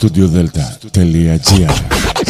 studiodelta.gr Καλή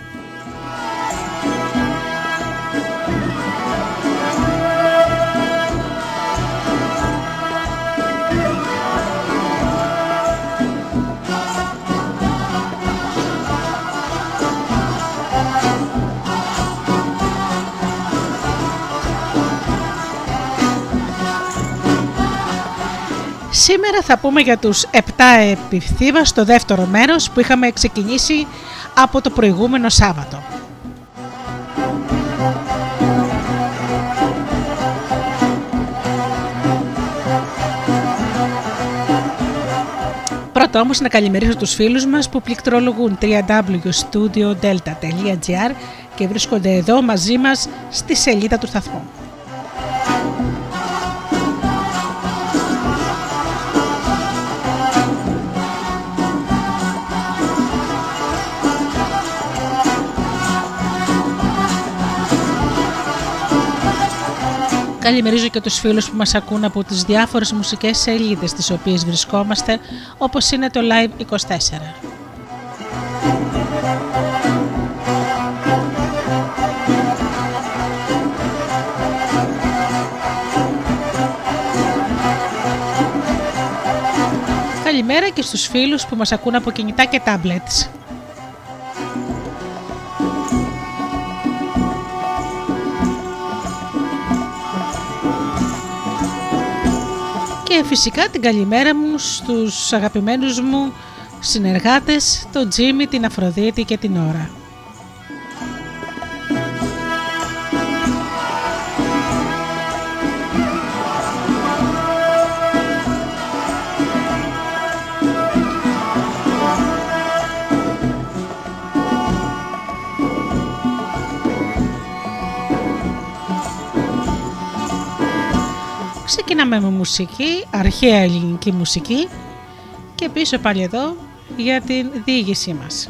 Σήμερα θα πούμε για τους 7 επιθύβα στο δεύτερο μέρος που είχαμε ξεκινήσει από το προηγούμενο Σάββατο. Πρώτα όμως να καλημερίσω τους φίλους μας που πληκτρολογούν www.studiodelta.gr και βρίσκονται εδώ μαζί μας στη σελίδα του σταθμού. Καλημερίζω και τους φίλους που μας ακούν από τις διάφορες μουσικές σελίδες στις οποίες βρισκόμαστε, όπως είναι το Live 24. Καλημέρα και στους φίλους που μας ακούν από κινητά και tablets. Και φυσικά την καλημέρα μου στους αγαπημένους μου συνεργάτες, τον Τζίμι, την Αφροδίτη και την Ωρα. Ξεκινάμε με μουσική, αρχαία ελληνική μουσική και πίσω πάλι εδώ για την διήγησή μας.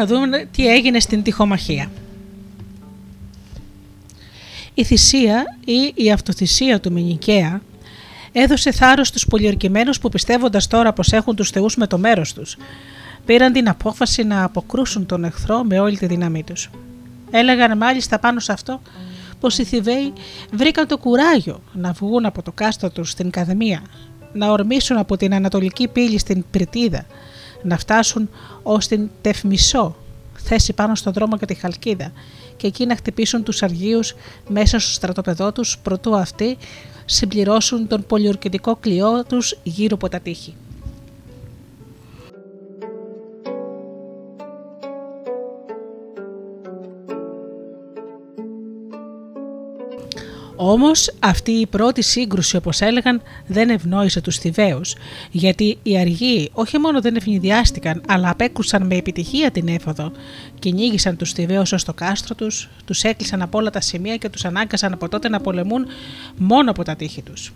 Να δούμε τι έγινε στην τυχομαχία. Η θυσία ή η αυτοθυσία του Μινικαία έδωσε θάρρος στους πολιορκημένους που πιστεύοντας τώρα πως έχουν τους θεούς με το μέρος τους, πήραν την απόφαση να αποκρούσουν τον εχθρό με όλη τη δύναμή τους. Έλεγαν μάλιστα πάνω σε αυτό πως οι Θηβαίοι βρήκαν το κουράγιο να βγουν από το κάστρο τους στην Καδμία, να ορμήσουν από την Ανατολική πύλη στην Πριτίδα, να φτάσουν ως την Τεφμισό, θέση πάνω στον δρόμο για τη Χαλκίδα και εκεί να χτυπήσουν τους αργίους μέσα στο στρατοπεδό τους προτού αυτοί συμπληρώσουν τον πολιορκητικό κλειό τους γύρω από τα τείχη. Όμως αυτή η πρώτη σύγκρουση, όπως έλεγαν, δεν ευνόησε τους Θηβαίους, γιατί οι αργοί όχι μόνο δεν ευνηδιάστηκαν, αλλά απέκρουσαν με επιτυχία την έφοδο. Κυνήγησαν τους Θηβαίους ως το κάστρο τους, τους έκλεισαν από όλα τα σημεία και τους ανάγκασαν από τότε να πολεμούν μόνο από τα τείχη τους.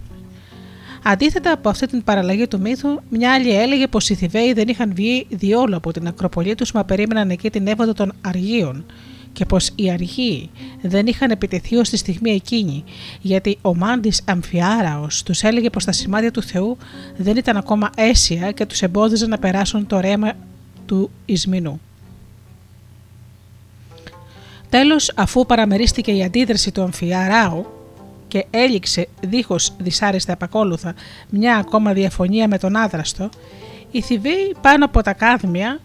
Αντίθετα από αυτή την παραλλαγή του μύθου, μια άλλη έλεγε πως οι Θηβαίοι δεν είχαν βγει διόλου από την Ακροπολή τους, μα περίμεναν εκεί την έφοδο των Αργίων και πως οι αργοί δεν είχαν επιτεθεί ως τη στιγμή εκείνη γιατί ο μάντης Αμφιάραος τους έλεγε πως τα σημάδια του Θεού δεν ήταν ακόμα αίσια και τους εμπόδιζαν να περάσουν το ρέμα του Ισμινού. Τέλος, αφού παραμερίστηκε η αντίδραση του Αμφιάραου και έληξε δίχως δυσάρεστα επακόλουθα μια ακόμα διαφωνία με τον άδραστο, οι Θηβαίοι πάνω από τα κάδμια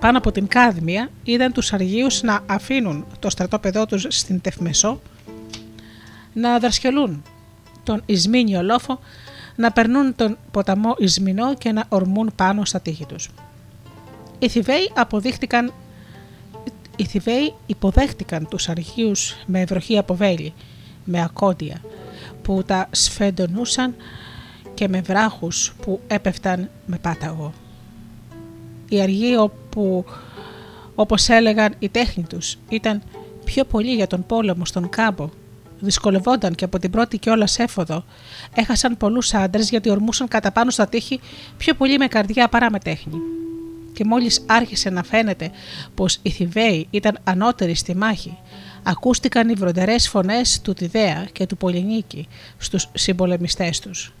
πάνω από την Κάδμια είδαν τους Αργίους να αφήνουν το στρατόπεδό τους στην Τεφμεσό, να δρασκελούν τον Ισμήνιο λόφο, να περνούν τον ποταμό Ισμηνό και να ορμούν πάνω στα τείχη τους. Οι Θηβαίοι αποδείχτηκαν οι Θηβαίοι υποδέχτηκαν τους Αργίους με ευροχή από βέλη, με ακόντια, που τα σφεντονούσαν και με βράχους που έπεφταν με πάταγο οι αργοί όπου, όπως έλεγαν οι τέχνη τους, ήταν πιο πολύ για τον πόλεμο στον κάμπο, δυσκολευόνταν και από την πρώτη κιόλας έφοδο, έχασαν πολλούς άντρες γιατί ορμούσαν κατά πάνω στα τείχη πιο πολύ με καρδιά παρά με τέχνη. Και μόλις άρχισε να φαίνεται πως οι Θηβαίοι ήταν ανώτεροι στη μάχη, ακούστηκαν οι βροντερές φωνές του Τιδέα και του Πολυνίκη στους συμπολεμιστές τους.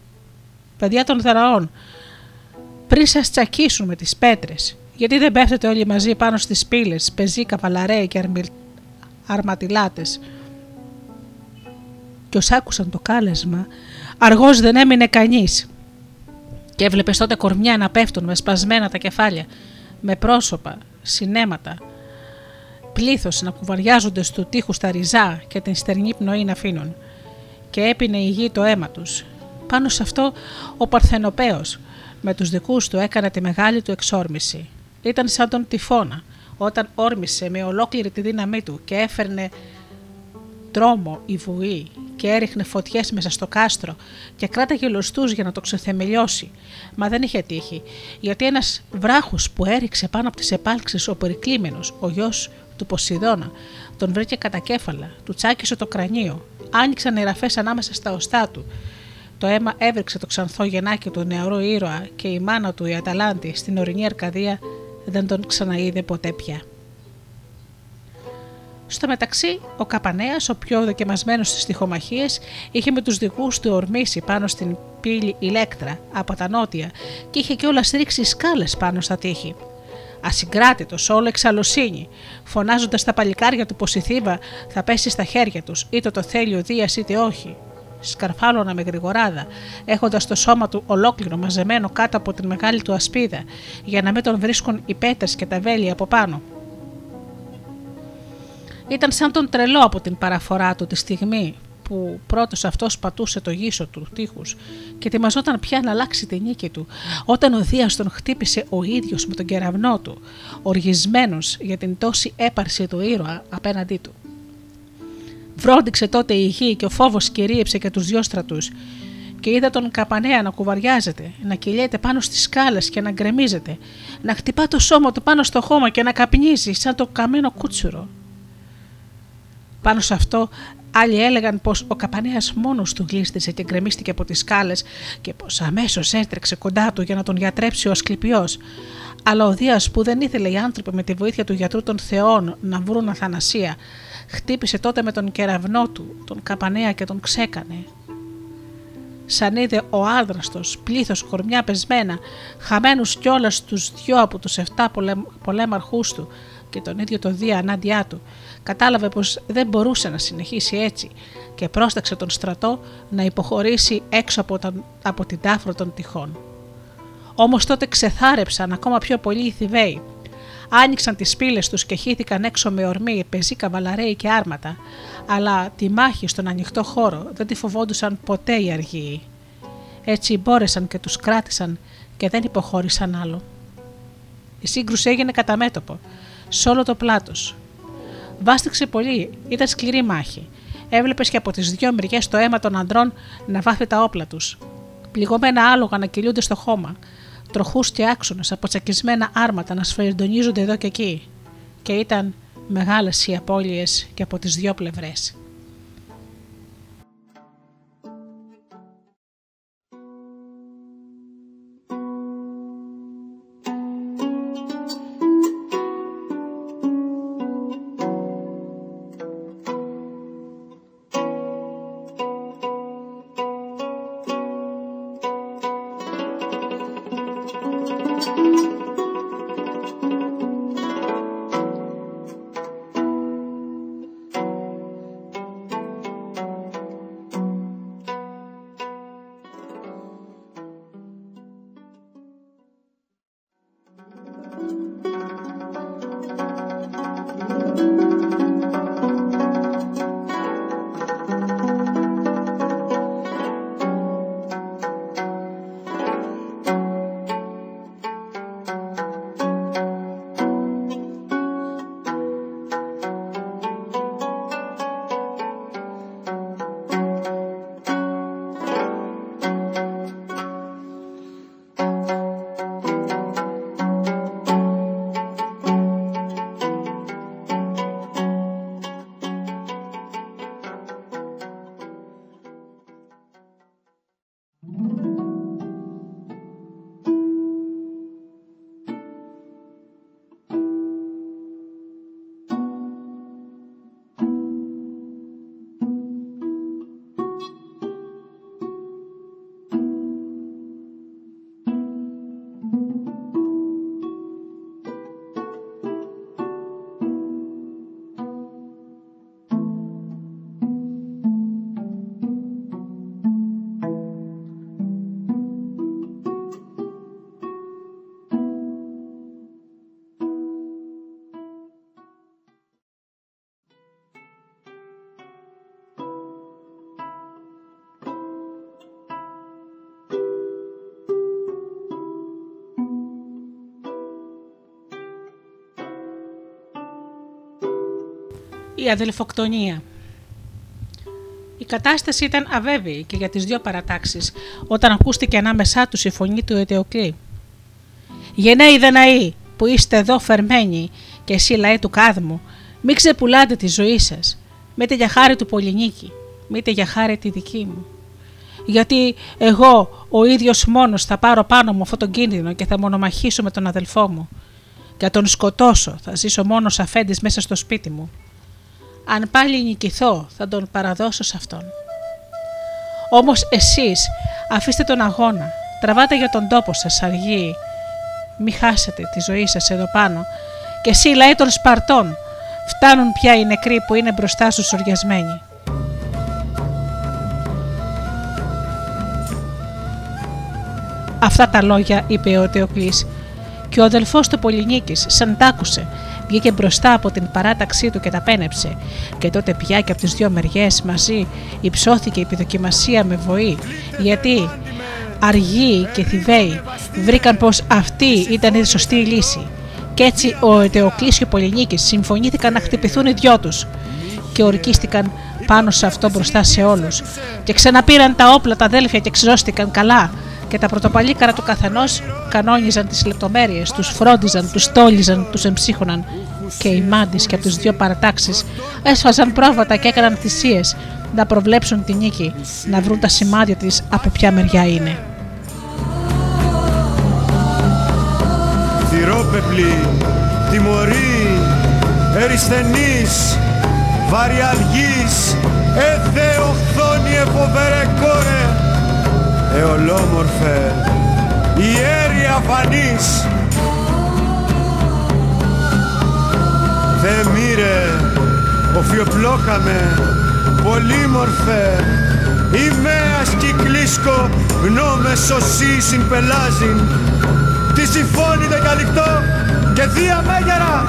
Παιδιά των Δαραών, πριν σας τσακίσουν με τις πέτρες. Γιατί δεν πέφτετε όλοι μαζί πάνω στις πύλες, πεζοί, καβαλαρέοι και αρμιλ... αρματιλάτες. Και ω άκουσαν το κάλεσμα, αργώ δεν έμεινε κανείς. Και έβλεπες τότε κορμιά να πέφτουν με σπασμένα τα κεφάλια, με πρόσωπα, συνέματα, πλήθος να κουβαριάζονται στο τείχου τα ριζά και την στερνή πνοή να αφήνουν. Και έπινε η γη το αίμα τους. Πάνω σε αυτό ο Παρθενοπαίος με τους δικούς του έκανε τη μεγάλη του εξόρμηση. Ήταν σαν τον τυφώνα όταν όρμησε με ολόκληρη τη δύναμή του και έφερνε τρόμο η βουή και έριχνε φωτιές μέσα στο κάστρο και κράταγε λωστούς για να το ξεθεμελιώσει. Μα δεν είχε τύχει, γιατί ένας βράχος που έριξε πάνω από τις επάλξεις ο περικλείμενος, ο γιος του Ποσειδώνα, τον βρήκε κατά κέφαλα, του τσάκισε το κρανίο, άνοιξαν οι ραφές ανάμεσα στα οστά του το αίμα έβριξε το ξανθό γεννάκι του νεαρού ήρωα και η μάνα του η Αταλάντη στην ορεινή Αρκαδία δεν τον ξαναείδε ποτέ πια. Στο μεταξύ, ο Καπανέας, ο πιο δοκιμασμένος στις τυχομαχίε, είχε με τους δικούς του ορμήσει πάνω στην πύλη Ηλέκτρα από τα νότια και είχε κιόλα ρίξει σκάλες πάνω στα τείχη. Ασυγκράτητος, όλο εξαλωσύνη, φωνάζοντας τα παλικάρια του πως η θύβα θα πέσει στα χέρια τους, είτε το θέλει ο Δίας είτε όχι, σκαρφάλωνα με γρηγοράδα, έχοντας το σώμα του ολόκληρο μαζεμένο κάτω από την μεγάλη του ασπίδα, για να μην τον βρίσκουν οι πέτρες και τα βέλη από πάνω. Ήταν σαν τον τρελό από την παραφορά του τη στιγμή που πρώτος αυτός πατούσε το γύσο του τείχους και ετοιμαζόταν πια να αλλάξει τη νίκη του, όταν ο Δίας τον χτύπησε ο ίδιος με τον κεραυνό του, οργισμένος για την τόση έπαρση του ήρωα απέναντί του. Βρόντιξε τότε η γη και ο φόβος κυρίεψε και τους δυο στρατούς. Και είδα τον καπανέα να κουβαριάζεται, να κυλιέται πάνω στις σκάλες και να γκρεμίζεται, να χτυπά το σώμα του πάνω στο χώμα και να καπνίζει σαν το καμένο κούτσουρο. Πάνω σε αυτό Άλλοι έλεγαν πως ο καπανέας μόνος του γλίστησε και γκρεμίστηκε από τις σκάλες και πως αμέσως έτρεξε κοντά του για να τον γιατρέψει ο Ασκληπιό. Αλλά ο Δίας που δεν ήθελε οι άνθρωποι με τη βοήθεια του γιατρού των θεών να βρουν αθανασία, χτύπησε τότε με τον κεραυνό του, τον καπανέα και τον ξέκανε. Σαν είδε ο άδραστο, πλήθος κορμιά πεσμένα, χαμένους κιόλας τους δυο από τους 7 πολέμαρχούς του και τον ίδιο το Δία ανάντια του, κατάλαβε πως δεν μπορούσε να συνεχίσει έτσι και πρόσταξε τον στρατό να υποχωρήσει έξω από, τον, από την τάφρο των τυχών. Όμως τότε ξεθάρεψαν ακόμα πιο πολύ οι Θηβαίοι. Άνοιξαν τις πύλες τους και χύθηκαν έξω με ορμή, πεζοί, καβαλαρέοι και άρματα, αλλά τη μάχη στον ανοιχτό χώρο δεν τη φοβόντουσαν ποτέ οι αργοί. Έτσι μπόρεσαν και τους κράτησαν και δεν υποχώρησαν άλλο. Η σύγκρουση έγινε κατά μέτωπο, σε όλο το πλάτος. Βάστηξε πολύ, ήταν σκληρή μάχη. Έβλεπες και από τις δύο μεριέ το αίμα των αντρών να βάφει τα όπλα τους. Πληγωμένα άλογα να κυλιούνται στο χώμα. Τροχού και άξονε από τσακισμένα άρματα να σφαιρντονίζονται εδώ και εκεί. Και ήταν μεγάλες οι απώλειες και από τις δύο πλευρές. Η αδελφοκτονία. Η κατάσταση ήταν αβέβαιη και για τις δύο παρατάξεις όταν ακούστηκε ανάμεσά τους η φωνή του Ετεοκλή. «Γενναίοι Δαναοί που είστε εδώ φερμένοι και εσύ λαέ του κάδμου, μην ξεπουλάτε τη ζωή σας, μήτε για χάρη του Πολυνίκη, μήτε για χάρη τη δική μου. Γιατί εγώ ο ίδιος μόνος θα πάρω πάνω μου αυτόν τον κίνδυνο και θα μονομαχήσω με τον αδελφό μου. Για τον σκοτώσω θα ζήσω μόνος αφέντης μέσα στο σπίτι μου. Αν πάλι νικηθώ θα τον παραδώσω σε αυτόν. Όμως εσείς αφήστε τον αγώνα, τραβάτε για τον τόπο σας αργοί, μη χάσετε τη ζωή σας εδώ πάνω και εσύ λαέ των Σπαρτών, φτάνουν πια οι νεκροί που είναι μπροστά σου σοριασμένοι. Αυτά τα λόγια είπε ο Τεοκλής και ο αδελφός του Πολυνίκης σαν τ' άκουσε βγήκε μπροστά από την παράταξή του και τα πένεψε. Και τότε πια και από τις δύο μεριές μαζί υψώθηκε η επιδοκιμασία με βοή, γιατί αργοί και θηβαίοι βρήκαν πως αυτή ήταν η σωστή λύση. Κι έτσι ο Ετεοκλή και ο Πολυνίκης συμφωνήθηκαν να χτυπηθούν οι δυο τους και ορκίστηκαν πάνω σε αυτό μπροστά σε όλους. Και ξαναπήραν τα όπλα τα αδέλφια και ξερώστηκαν καλά και τα πρωτοπαλίκαρα του καθενός κανόνιζαν τις λεπτομέρειες, τους φρόντιζαν, τους τόλιζαν, τους εμψύχωναν. Και οι μάντι και από τις δύο παρατάξεις έσφαζαν πρόβατα και έκαναν θυσίες να προβλέψουν τη νίκη, να βρουν τα σημάδια της από ποια μεριά είναι. άπεπλοι, τιμωροί, ερισθενείς, βαριαλγείς, έθε οχθόνιε φοβερέ κόρε, εολόμορφε, ιέρη αφανής. Θε μύρε, οφιοπλόκαμε, πολύμορφε, Ημέας κυκλίσκο, γνώμες σωσή συμπελάζειν, τη συμφώνητε καλυκτό και δία μέγερα.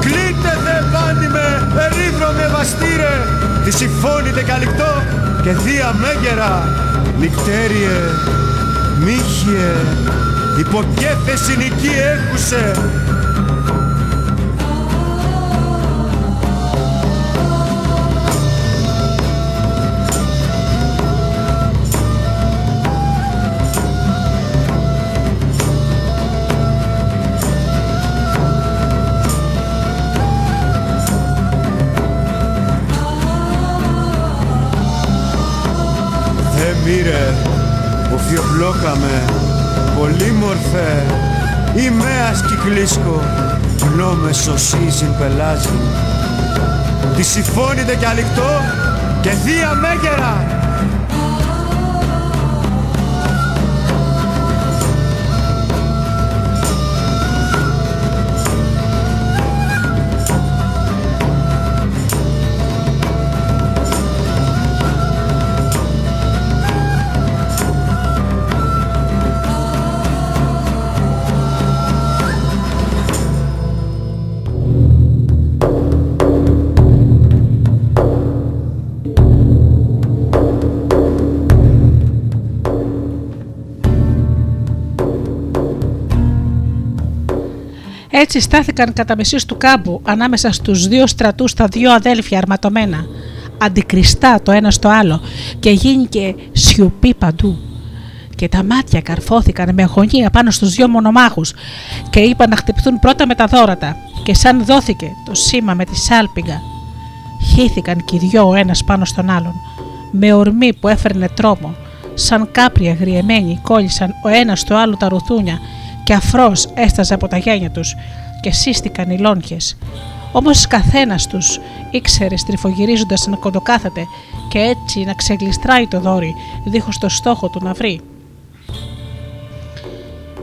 Κλείτε δε πάνι με, ερήδρο με βαστήρε, τη συμφώνητε καλυκτό και δία μέγερα. Νυκτέριε, μύχιε, υποκέθε συνοική έχουσε, μύρε που φιοπλόκαμε πολύ μορφέ ημέας κυκλίσκω γνώμες σωσίζιν πελάζιν Τη συμφώνητε κι αληκτό και θεία μέγερα Έτσι στάθηκαν κατά μεσή του κάμπου ανάμεσα στους δύο στρατούς τα δύο αδέλφια αρματωμένα, αντικριστά το ένα στο άλλο και γίνηκε σιωπή παντού. Και τα μάτια καρφώθηκαν με αγωνία πάνω στους δυο μονομάχους και είπαν να χτυπηθούν πρώτα με τα δόρατα και σαν δόθηκε το σήμα με τη σάλπιγγα. Χύθηκαν και οι δυο ο ένας πάνω στον άλλον, με ορμή που έφερνε τρόμο, σαν κάπρια γριεμένοι κόλλησαν ο ένας το άλλο τα ρουθούνια και αφρός έσταζε από τα γένια τους και σύστηκαν οι λόγχες. Όμως καθένας τους ήξερε στριφογυρίζοντας να κοντοκάθεται και έτσι να ξεγλιστράει το δόρυ δίχως το στόχο του να βρει.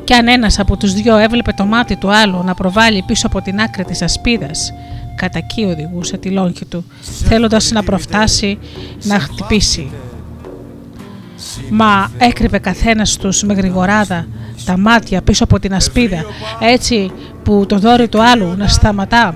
Κι αν ένας από τους δυο έβλεπε το μάτι του άλλου να προβάλλει πίσω από την άκρη της ασπίδας, κατά εκεί οδηγούσε τη λόγχη του, θέλοντας να προφτάσει να χτυπήσει. Μα έκρυβε καθένας τους με γρηγοράδα τα μάτια πίσω από την ασπίδα, έτσι που το δόρυ του άλλου να σταματά.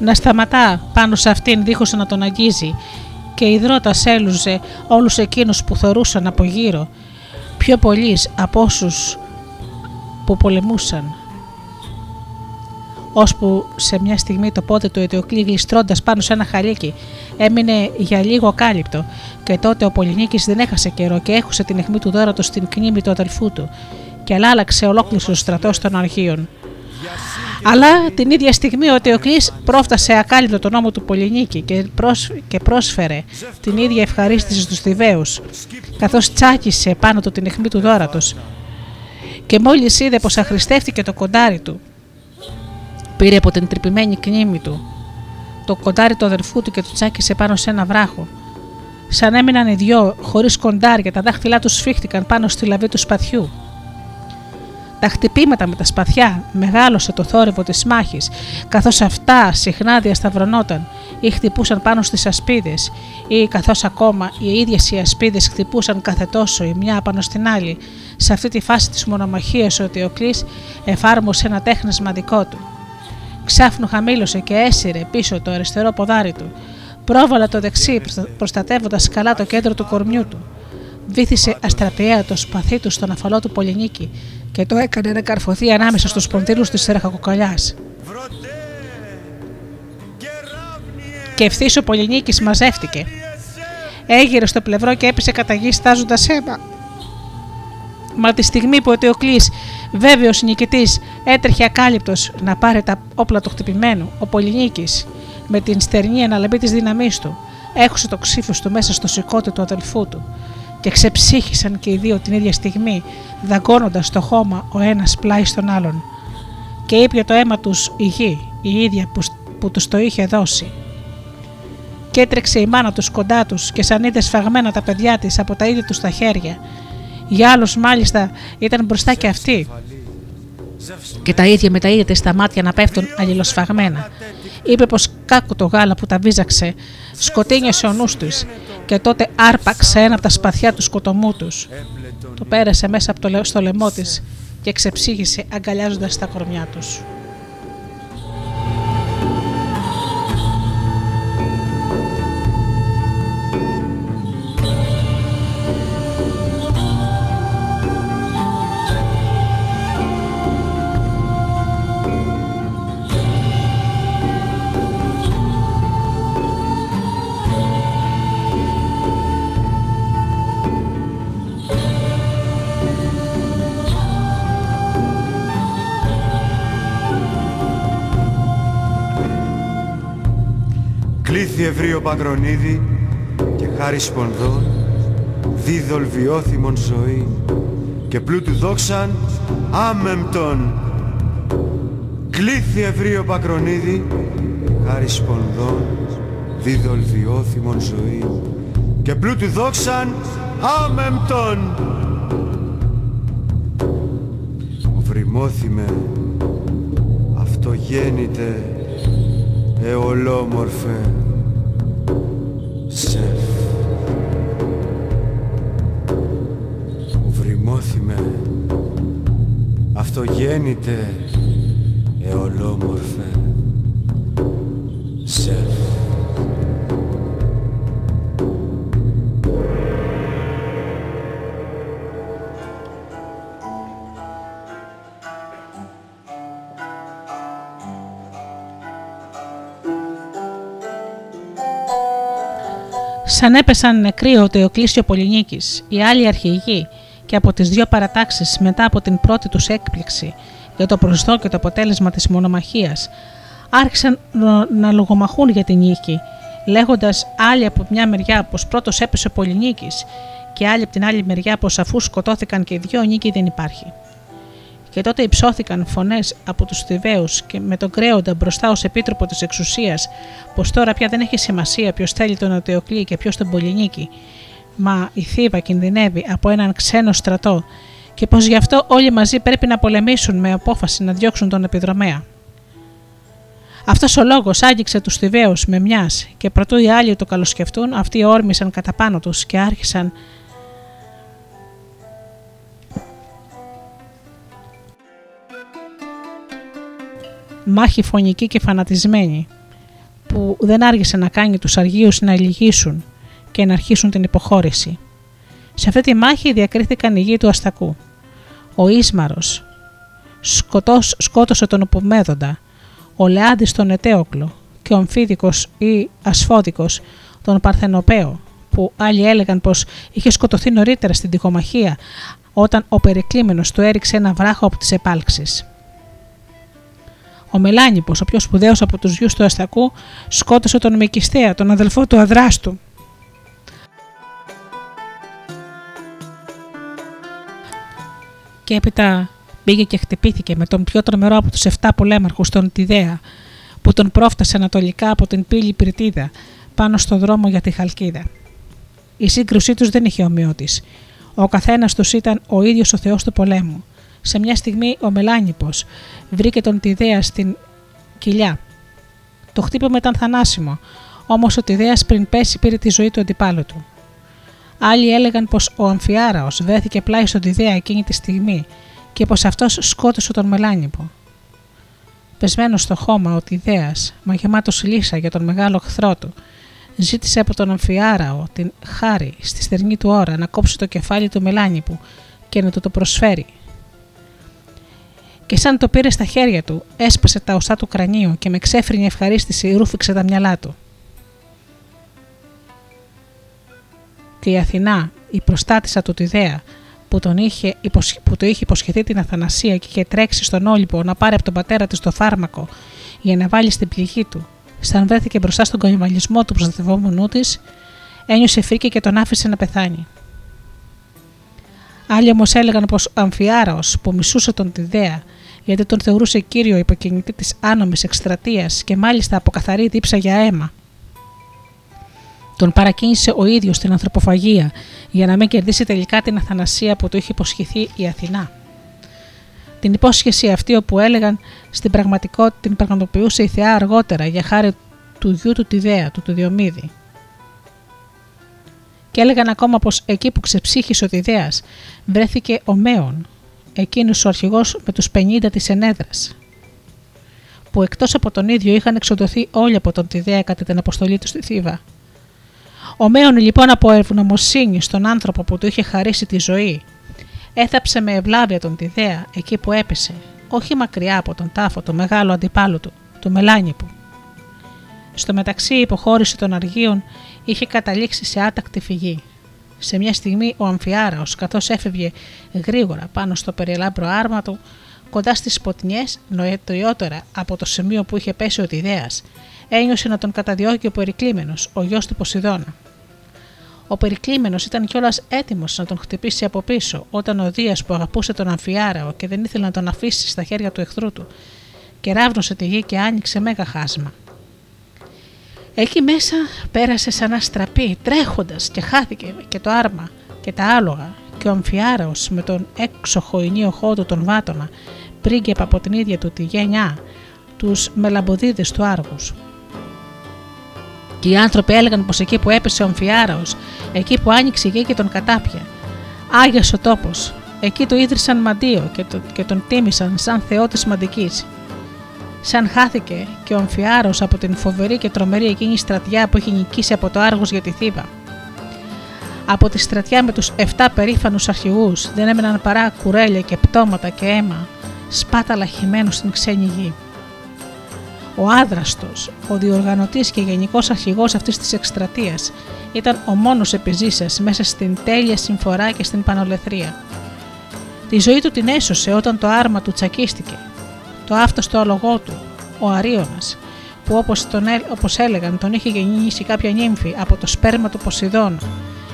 να σταματά πάνω σε αυτήν δίχως να τον αγγίζει και η δρότα έλουζε όλους εκείνους που θεωρούσαν από γύρω πιο πολλοί από όσους που πολεμούσαν. Ώσπου σε μια στιγμή το πόδι του Αιτιοκλή γλιστρώντα πάνω σε ένα χαλίκι έμεινε για λίγο κάλυπτο και τότε ο Πολυνίκης δεν έχασε καιρό και έχουσε την αιχμή του δώρα του στην κνήμη του αδελφού του και αλλάλαξε ολόκληρος ο στρατός των αρχείων. Αλλά την ίδια στιγμή ο Τεοκλής πρόφτασε ακάλυπτο τον νόμο του Πολυνίκη και πρόσφερε την ίδια ευχαρίστηση στους Θηβαίους καθώς τσάκισε πάνω του την αιχμή του δόρατος και μόλις είδε πως αχρηστεύτηκε το κοντάρι του, πήρε από την τρυπημένη κνήμη του το κοντάρι του αδερφού του και του τσάκισε πάνω σε ένα βράχο. Σαν έμειναν οι δυο χωρίς κοντάρια, τα δάχτυλά τους σφίχτηκαν πάνω στη λαβή του σπαθιού. Τα χτυπήματα με τα σπαθιά μεγάλωσε το θόρυβο της μάχης, καθώς αυτά συχνά διασταυρωνόταν ή χτυπούσαν πάνω στις ασπίδες ή καθώς ακόμα οι ίδιες οι ασπίδες χτυπούσαν κάθε τόσο η μια πάνω στην άλλη. Σε αυτή τη φάση της μονομαχίας ο Τεοκλής εφάρμοσε ένα τέχνασμα δικό του. Ξάφνου χαμήλωσε και έσυρε πίσω το αριστερό ποδάρι του. Πρόβαλα το δεξί προστατεύοντας καλά το κέντρο του κορμιού του. Βήθησε αστραπιαία το σπαθί του στον αφαλό του Πολυνίκη και το έκανε να καρφωθεί ανάμεσα στους ποντήλους της ρεχακοκαλιάς. Και ευθύς ο Πολυνίκης μαζεύτηκε. Έγειρε στο πλευρό και έπεσε κατά γη στάζοντας αίμα. Μα τη στιγμή που ο Τεοκλής, βέβαιος νικητής, έτρεχε ακάλυπτος να πάρει τα όπλα του χτυπημένου, ο Πολυνίκης, με την στερνή αναλαμπή της δύναμής του, έχωσε το ξύφος του μέσα στο σηκώτη του αδελφού του και ξεψύχησαν και οι δύο την ίδια στιγμή, δαγκώνοντας το χώμα ο ένας πλάι στον άλλον. Και ήπια το αίμα τους η γη, η ίδια που, που τους το είχε δώσει. Και έτρεξε η μάνα τους κοντά τους και σαν είδες σφαγμένα τα παιδιά της από τα ίδια τους τα χέρια. Για άλλους μάλιστα ήταν μπροστά και αυτοί και τα ίδια με τα ίδια της τα μάτια να πέφτουν αλληλοσφαγμένα. Είπε πως κάκου το γάλα που τα βίζαξε σκοτίνιασε ο νους τους και τότε άρπαξε ένα από τα σπαθιά του σκοτωμού τους. Το πέρασε μέσα από το, στο λαιμό της και ξεψύγησε αγκαλιάζοντας τα κορμιά τους. Ευρύο Παγκρονίδη και χάρη σπονδών δίδολ βιώθημον ζωή και πλούτου δόξαν άμεμπτον. Κλήθη ευρύο Παγκρονίδη χάρη σπονδών δίδολ βιώθημον ζωή και πλούτου δόξαν άμεμπτον. Βρυμώθημε αυτό γέννηται εολόμορφε αυτογέννητε, εολόμορφε σεφ. Σαν έπεσαν νεκροί ο Τεοκλήσιο Πολυνίκης, οι άλλοι αρχηγοί και από τις δύο παρατάξεις μετά από την πρώτη τους έκπληξη για το προσδόκητο αποτέλεσμα της μονομαχίας, άρχισαν να λογομαχούν για την νίκη, λέγοντας άλλοι από μια μεριά πως πρώτος έπεσε ο Πολυνίκης και άλλοι από την άλλη μεριά πως αφού σκοτώθηκαν και οι δυο νίκη δεν υπάρχει. Και τότε υψώθηκαν φωνές από τους Θηβαίους και με τον κρέοντα μπροστά ως επίτροπο της εξουσίας, πως τώρα πια δεν έχει σημασία ποιος θέλει τον Ατεοκλή και ποιος τον Πολυνίκη, μα η Θήβα κινδυνεύει από έναν ξένο στρατό και πως γι' αυτό όλοι μαζί πρέπει να πολεμήσουν με απόφαση να διώξουν τον επιδρομέα. Αυτός ο λόγος άγγιξε τους Θηβαίους με μιας και προτού οι άλλοι το καλοσκεφτούν, αυτοί όρμησαν κατά πάνω τους και άρχισαν μάχη φωνική και φανατισμένη, που δεν άργησε να κάνει τους αργίους να λυγίσουν και να αρχίσουν την υποχώρηση. Σε αυτή τη μάχη διακρίθηκαν οι γη του Αστακού. Ο Ίσμαρος σκοτός, σκότωσε τον Οπομέδοντα, ο Λεάντης τον Ετέοκλο και ο Αμφίδικος ή Ασφόδικος τον Παρθενοπαίο, που άλλοι έλεγαν πως είχε σκοτωθεί νωρίτερα στην τυχομαχία όταν ο Περικλήμενος του έριξε ένα βράχο από τις επάλξεις. Ο Μελάνιπος, ο πιο σπουδαίος από τους γιους του Αστακού, σκότωσε τον Μικιστέα, τον αδελφό του Αδράστου. Και έπειτα πήγε και χτυπήθηκε με τον πιο τρομερό από τους 7 πολέμαρχους, τον Τιδέα, που τον πρόφτασε ανατολικά από την πύλη Πυρτίδα, πάνω στο δρόμο για τη Χαλκίδα. Η σύγκρουσή τους δεν είχε ομοιότης. Ο καθένας τους ήταν ο ίδιος ο θεός του πολέμου. Σε μια στιγμή ο Μελάνιπος βρήκε τον Τιδέα στην κοιλιά. Το χτύπημα ήταν θανάσιμο, όμως ο Τιδέας πριν πέσει πήρε τη ζωή του αντιπάλου του. Άλλοι έλεγαν πως ο Αμφιάραος βρέθηκε πλάι στον Τιδέα εκείνη τη στιγμή και πως αυτός σκότωσε τον Μελάνιπο. Πεσμένος στο χώμα ο Τιδέας, μα γεμάτος λύσα για τον μεγάλο εχθρό του, ζήτησε από τον Αμφιάραο την χάρη στη στερνή του ώρα να κόψει το κεφάλι του Μελάνιπου και να του το προσφέρει και σαν το πήρε στα χέρια του, έσπασε τα οστά του κρανίου και με ξέφρινη ευχαρίστηση ρούφηξε τα μυαλά του. Και η Αθηνά, η προστάτησα του Τιδέα, που, τον είχε, που το είχε υποσχεθεί την Αθανασία και είχε τρέξει στον Όλυπο να πάρει από τον πατέρα της το φάρμακο για να βάλει στην πληγή του, σαν βρέθηκε μπροστά στον κονιμαλισμό του προστατευόμενού της, ένιωσε φρίκη και τον άφησε να πεθάνει. Άλλοι όμως έλεγαν πως ο Αμφιάραο που μισούσε τον Τιδέα γιατί τον θεωρούσε κύριο υποκινητή της άνομης εκστρατείας και μάλιστα από καθαρή δίψα για αίμα. Τον παρακίνησε ο ίδιος στην ανθρωποφαγία για να μην κερδίσει τελικά την αθανασία που του είχε υποσχεθεί η Αθηνά. Την υπόσχεση αυτή όπου έλεγαν στην πραγματικότητα την πραγματοποιούσε η Θεά αργότερα για χάρη του γιού του Τιδέα, του του Διομήδη. Και έλεγαν ακόμα πως εκεί που ξεψύχησε ο Τιδέας βρέθηκε ο Μέων, εκείνος ο αρχηγός με τους 50 της Ενέδρας, που εκτός από τον ίδιο είχαν εξοδοθεί όλοι από τον Τιδέα κατά την αποστολή του στη Θήβα. Ο Μέων λοιπόν από ευγνωμοσύνη στον άνθρωπο που του είχε χαρίσει τη ζωή, έθαψε με ευλάβεια τον Τιδέα εκεί που έπεσε, όχι μακριά από τον τάφο, το μεγάλο αντιπάλο του, το Μελάνιπου. Στο μεταξύ η υποχώρηση των αργίων είχε καταλήξει σε άτακτη φυγή. Σε μια στιγμή ο Αμφιάραος καθώς έφευγε γρήγορα πάνω στο περιελάμπρο άρμα του κοντά στις σποτνιές νοετριότερα από το σημείο που είχε πέσει ο Τιδέας ένιωσε να τον καταδιώκει ο Περικλήμενος, ο γιος του Ποσειδώνα. Ο Περικλήμενος ήταν κιόλας έτοιμος να τον χτυπήσει από πίσω, όταν ο Δίας που αγαπούσε τον Αμφιάραο και δεν ήθελε να τον αφήσει στα χέρια του εχθρού του, και ράβνωσε τη γη και άνοιξε μέγα χάσμα. Εκεί μέσα πέρασε σαν αστραπή, τρέχοντας και χάθηκε και το άρμα και τα άλογα και ο Αμφιάραος με τον έξοχο ενίοχό του τον Βάτονα, πρίγκεπα από την ίδια του τη γενιά, τους μελαμποδίδες του Άργους. Και οι άνθρωποι έλεγαν πως εκεί που έπεσε ο Αμφιάραος, εκεί που άνοιξε η γη και τον κατάπια, άγιος ο τόπος, εκεί του ίδρυσαν μαντίο και, το, και τον τίμησαν σαν θεό της μαντικής σαν χάθηκε και ο Αμφιάρος από την φοβερή και τρομερή εκείνη στρατιά που έχει νικήσει από το Άργος για τη Θήβα. Από τη στρατιά με τους 7 περήφανους αρχηγούς δεν έμεναν παρά κουρέλια και πτώματα και αίμα, σπάταλα χυμένου στην ξένη γη. Ο άδραστος, ο διοργανωτής και γενικός αρχηγός αυτής της εκστρατείας ήταν ο μόνος επιζήσας μέσα στην τέλεια συμφορά και στην πανολεθρία. Τη ζωή του την έσωσε όταν το άρμα του τσακίστηκε το άφταστο αλογό του, ο Αρίωνας, που όπως, τον, όπως έλεγαν τον είχε γεννήσει κάποια νύμφη από το σπέρμα του Ποσειδώνα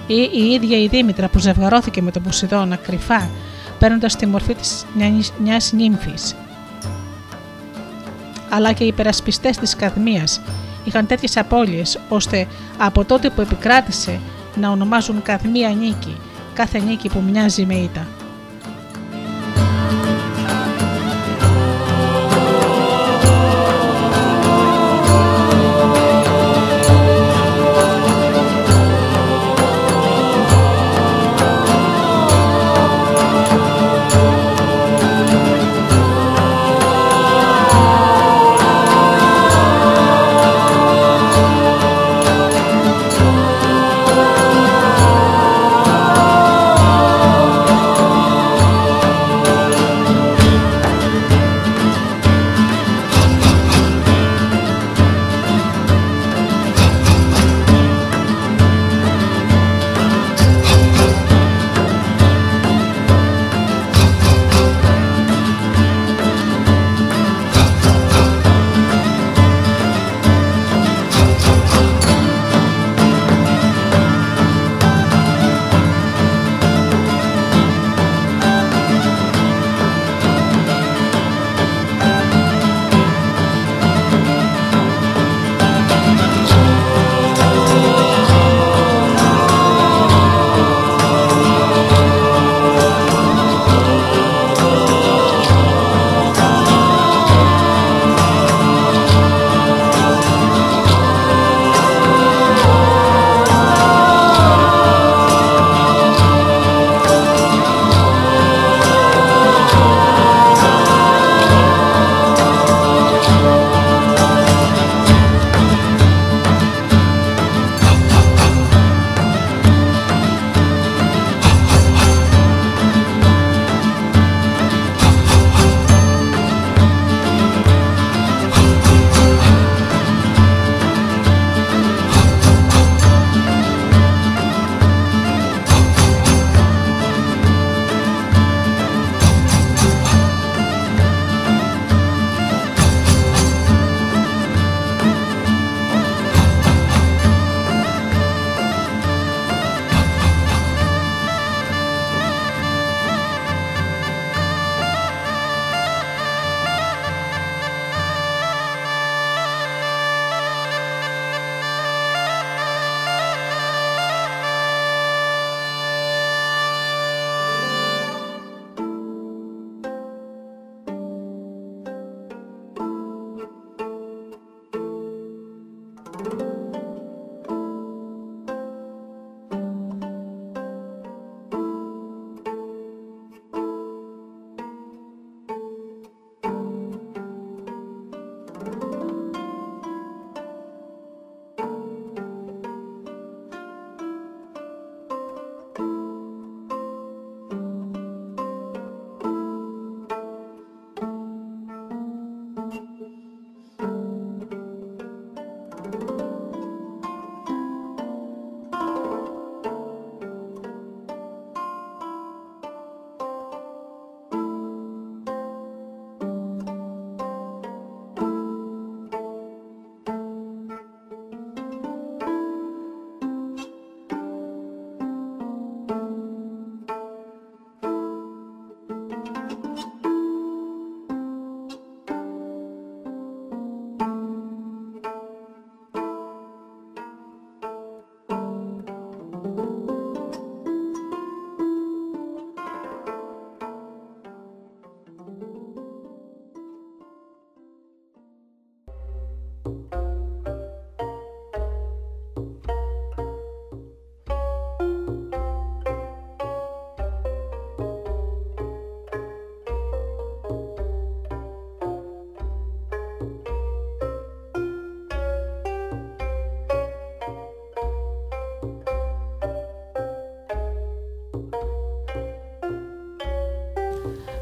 ή η ίδια η Δήμητρα που ζευγαρώθηκε με τον Ποσειδώνα κρυφά παίρνοντας τη μορφή της μιας νύμφης. Αλλά και οι υπερασπιστές της Καδμίας είχαν τέτοιες απώλειες ώστε από τότε που επικράτησε να ονομάζουν Καδμία νίκη, κάθε νίκη που μοιάζει με ήττα.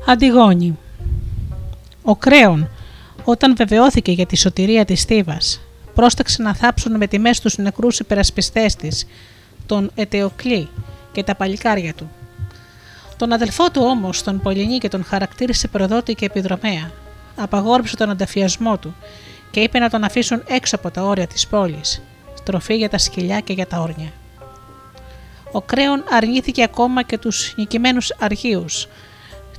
Αντιγόνη. Ο Κρέον, όταν βεβαιώθηκε για τη σωτηρία της Θήβας, πρόσταξε να θάψουν με τιμές τους νεκρούς υπερασπιστές της, τον Ετεοκλή και τα παλικάρια του. Τον αδελφό του όμως, τον Πολυνή και τον χαρακτήρισε προδότη και επιδρομέα. Απαγόρεψε τον ανταφιασμό του και είπε να τον αφήσουν έξω από τα όρια της πόλης, τροφή για τα σκυλιά και για τα όρνια. Ο Κρέον αρνήθηκε ακόμα και τους νικημένους αρχείους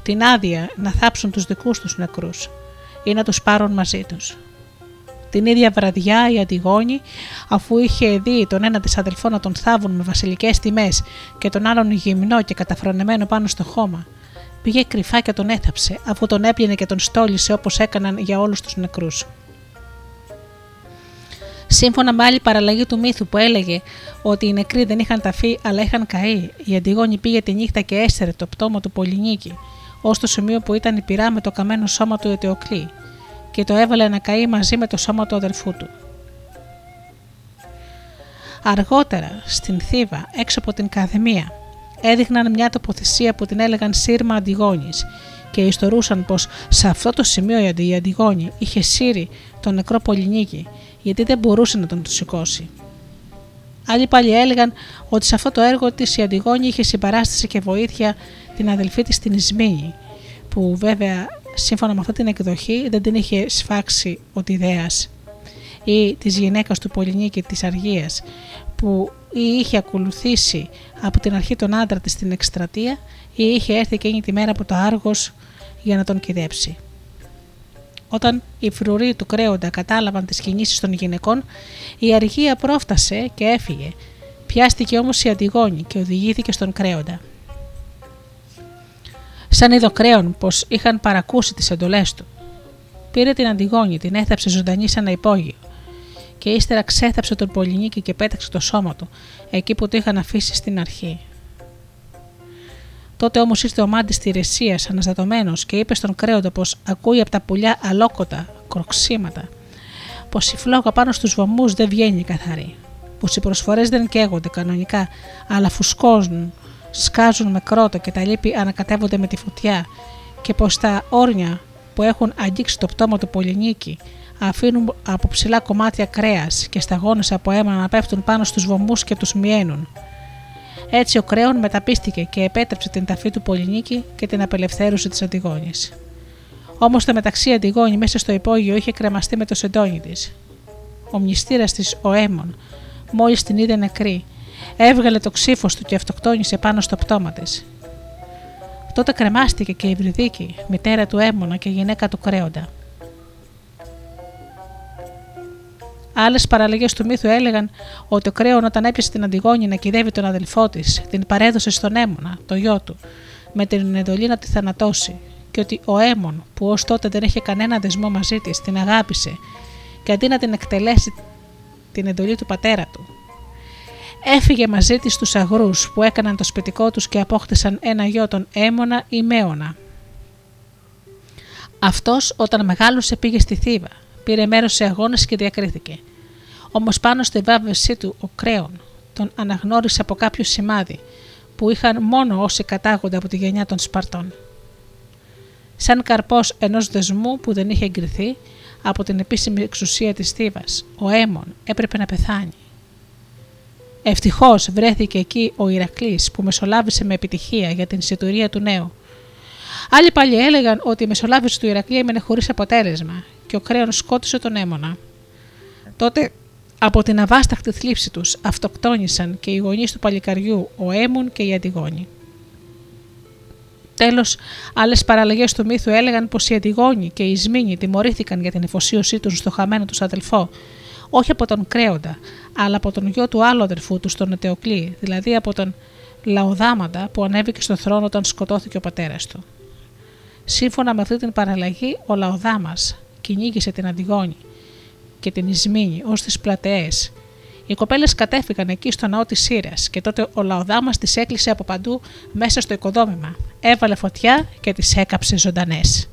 την άδεια να θάψουν τους δικούς τους νεκρούς ή να τους πάρουν μαζί τους. Την ίδια βραδιά η Αντιγόνη, αφού είχε δει τον ένα της αδελφών να τον θάβουν με βασιλικές τιμές και τον άλλον γυμνό και καταφρονεμένο πάνω στο χώμα, πήγε κρυφά και τον έθαψε, αφού τον έπλυνε και τον στόλισε όπως έκαναν για όλους τους νεκρούς. Σύμφωνα με άλλη παραλλαγή του μύθου που έλεγε ότι οι νεκροί δεν είχαν ταφεί αλλά είχαν καεί, η Αντιγόνη πήγε τη νύχτα και έστερε το πτώμα του Πολυνίκη, ως το σημείο που ήταν η πυρά με το καμένο σώμα του Ετεοκλή και το έβαλε να καεί μαζί με το σώμα του αδελφού του. Αργότερα, στην Θήβα, έξω από την Καθεμία, έδειχναν μια τοποθεσία που την έλεγαν Σύρμα Αντιγόνης και ιστορούσαν πως σε αυτό το σημείο η Αντιγόνη είχε σύρει τον νεκρό Πολυνίκη γιατί δεν μπορούσε να τον του σηκώσει. Άλλοι πάλι έλεγαν ότι σε αυτό το έργο της η Αντιγόνη είχε συμπαράσταση και βοήθεια την αδελφή της την Ισμήνη, που βέβαια σύμφωνα με αυτή την εκδοχή δεν την είχε σφάξει ο Τιδέας ή της γυναίκας του Πολυνίκη της Αργίας που ή είχε ακολουθήσει από την αρχή τον άντρα της στην εκστρατεία ή είχε έρθει εκείνη τη μέρα από το Άργος για να τον κυδέψει. Όταν οι φρουροί του κρέοντα κατάλαβαν τις κινήσεις των γυναικών, η αργία πρόφτασε και έφυγε. Πιάστηκε όμως η Αντιγόνη και οδηγήθηκε στον κρέοντα. Σαν είδο κρέον πως είχαν παρακούσει τις εντολές του. Πήρε την Αντιγόνη, την έθαψε ζωντανή σε ένα υπόγειο και ύστερα ξέθαψε τον Πολυνίκη και πέταξε το σώμα του, εκεί που το είχαν αφήσει στην αρχή. Τότε όμως ήρθε ο μάντης τη Ρεσία αναστατωμένος και είπε στον κρέοντα πως ακούει από τα πουλιά αλόκοτα, κροξίματα, πως η φλόγα πάνω στους βωμούς δεν βγαίνει καθαρή, πως οι προσφορές δεν καίγονται κανονικά, αλλά φουσκώζουν, σκάζουν με κρότο και τα λύπη ανακατεύονται με τη φωτιά και πως τα όρνια που έχουν αγγίξει το πτώμα του Πολυνίκη αφήνουν από ψηλά κομμάτια κρέας και σταγόνες από αίμα να πέφτουν πάνω στους βωμούς και τους μιένουν. Έτσι ο Κρέον μεταπίστηκε και επέτρεψε την ταφή του Πολυνίκη και την απελευθέρωση της Αντιγόνης. Όμως το μεταξύ Αντιγόνη μέσα στο υπόγειο είχε κρεμαστεί με το σεντόνι της. Ο μνηστήρα της, ο Έμον, μόλις την είδε νεκρή, έβγαλε το ξύφος του και αυτοκτόνησε πάνω στο πτώμα της. Τότε κρεμάστηκε και η Βρυδίκη, μητέρα του Έμονα και γυναίκα του Κρέοντα. Άλλες παραλλαγές του μύθου έλεγαν ότι ο Κρέον, όταν έπιασε την Αντιγόνη να κυδεύει τον αδελφό της, την παρέδωσε στον Έμονα, το γιο του, με την εντολή να τη θανατώσει, και ότι ο Έμον, που ως τότε δεν είχε κανένα δεσμό μαζί της, την αγάπησε και αντί να την εκτελέσει την εντολή του πατέρα του, έφυγε μαζί της στου αγρούς που έκαναν το σπιτικό τους και απόκτησαν ένα γιο τον Έμονα ή Μέωνα. Αυτός όταν μεγάλωσε πήγε στη Θήβα πήρε μέρος σε αγώνες και διακρίθηκε. Όμως πάνω στη βάβεσή του ο Κρέον τον αναγνώρισε από κάποιο σημάδι που είχαν μόνο όσοι κατάγονται από τη γενιά των Σπαρτών. Σαν καρπός ενός δεσμού που δεν είχε εγκριθεί από την επίσημη εξουσία της Θήβας, ο Έμον έπρεπε να πεθάνει. Ευτυχώς βρέθηκε εκεί ο Ηρακλής που μεσολάβησε με επιτυχία για την συντουρία του νέου. Άλλοι πάλι έλεγαν ότι η μεσολάβηση του Ηρακλή έμενε χωρίς αποτέλεσμα και ο Κρέον σκότωσε τον Έμονα. Τότε από την αβάσταχτη θλίψη τους αυτοκτόνησαν και οι γονείς του παλικαριού, ο Έμουν και η Αντιγόνη. Τέλος, άλλες παραλλαγές του μύθου έλεγαν πως οι Αντιγόνοι και οι Σμήνοι τιμωρήθηκαν για την εφοσίωσή τους στο χαμένο τους αδελφό, όχι από τον Κρέοντα, αλλά από τον γιο του άλλου αδελφού του, τον Ετεοκλή, δηλαδή από τον Λαοδάμαντα που ανέβηκε στο θρόνο όταν σκοτώθηκε ο πατέρας του. Σύμφωνα με αυτή την παραλλαγή, ο Λαοδάμας κυνήγησε την Αντιγόνη και την Ισμήνη ως τις πλατεές. Οι κοπέλες κατέφυγαν εκεί στο ναό της Σύρας και τότε ο λαοδάμας τις έκλεισε από παντού μέσα στο οικοδόμημα. Έβαλε φωτιά και τις έκαψε ζωντανές.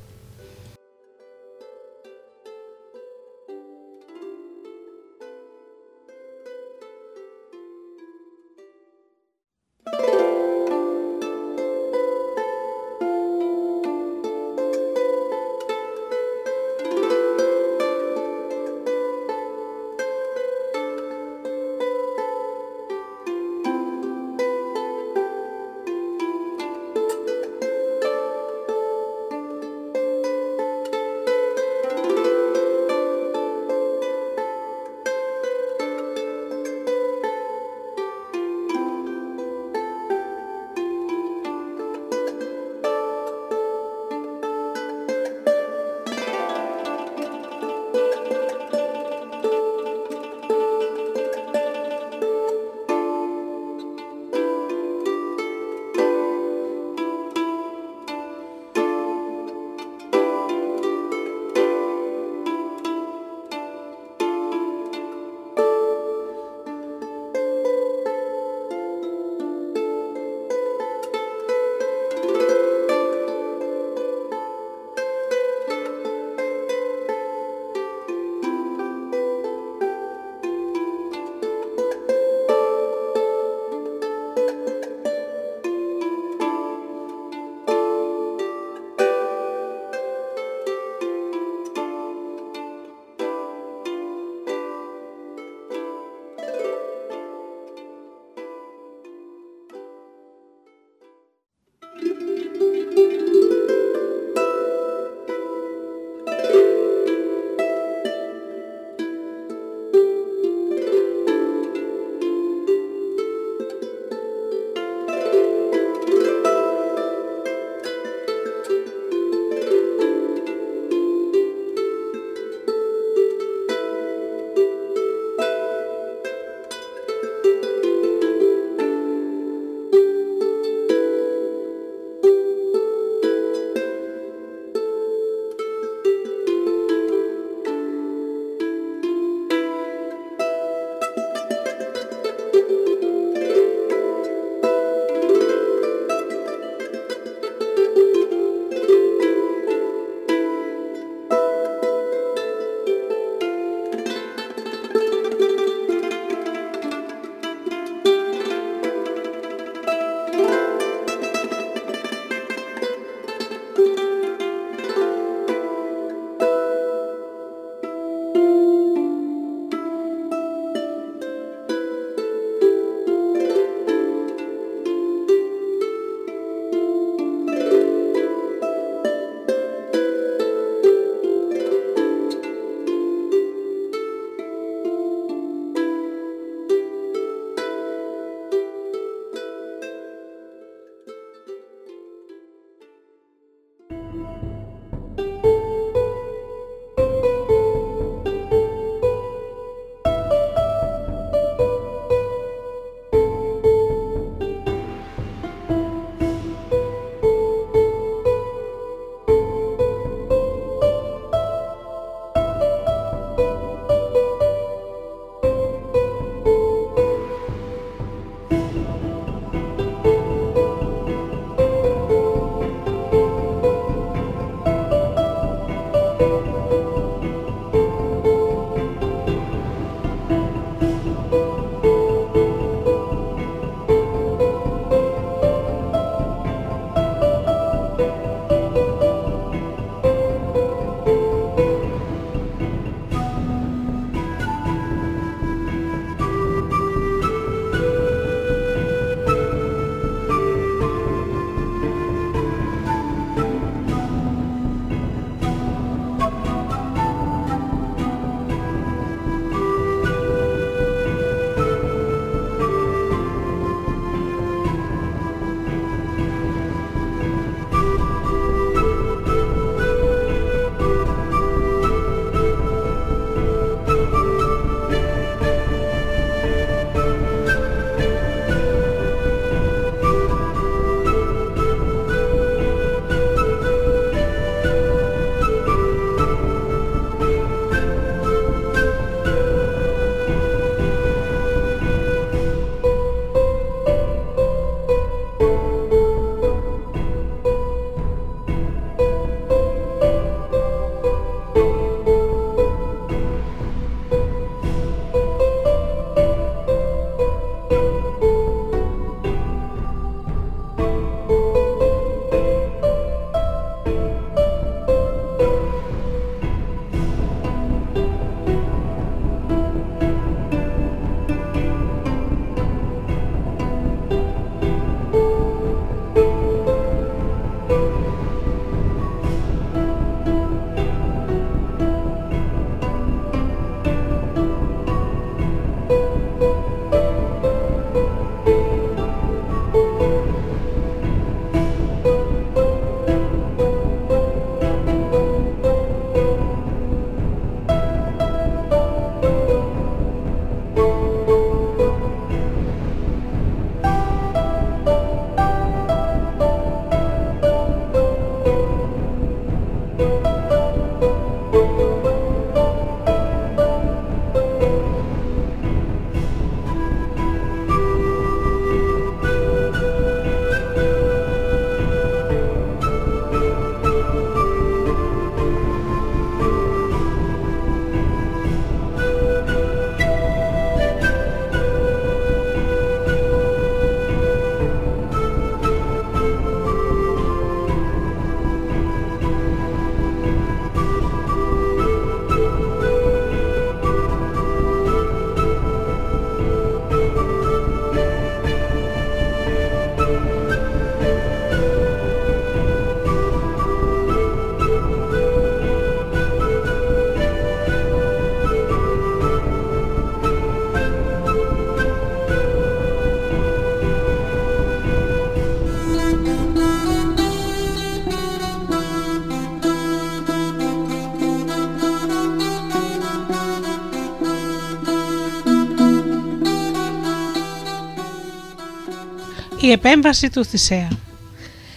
Η επέμβαση του Θησέα.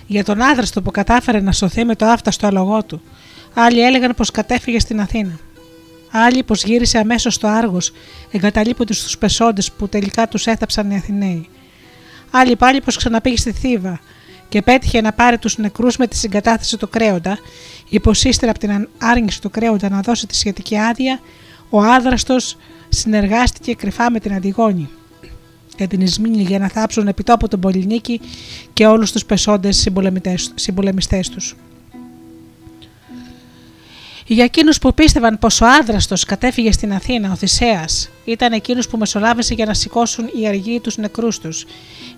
Για τον άδραστο που κατάφερε να σωθεί με το άφταστο αλογό του. Άλλοι έλεγαν πως κατέφυγε στην Αθήνα. Άλλοι πως γύρισε αμέσως στο Άργος, εγκαταλείποντας τους πεσόντες που τελικά τους έθαψαν οι Αθηναίοι. Άλλοι πάλι πως ξαναπήγε στη Θήβα και πέτυχε να πάρει τους νεκρούς με τη συγκατάθεση του Κρέοντα, υποσύστερα από την άρνηση του Κρέοντα να δώσει τη σχετική άδεια, ο άδραστος συνεργάστηκε κρυφά με την Αντιγόνη και την Ισμήνη για να θάψουν επιτόπου τον Πολυνίκη και όλους τους πεσόντες συμπολεμιστές τους. Για εκείνους που πίστευαν πως ο άδραστος κατέφυγε στην Αθήνα, ο Θησέας ήταν εκείνο που μεσολάβησε για να σηκώσουν οι αργοί τους νεκρούς τους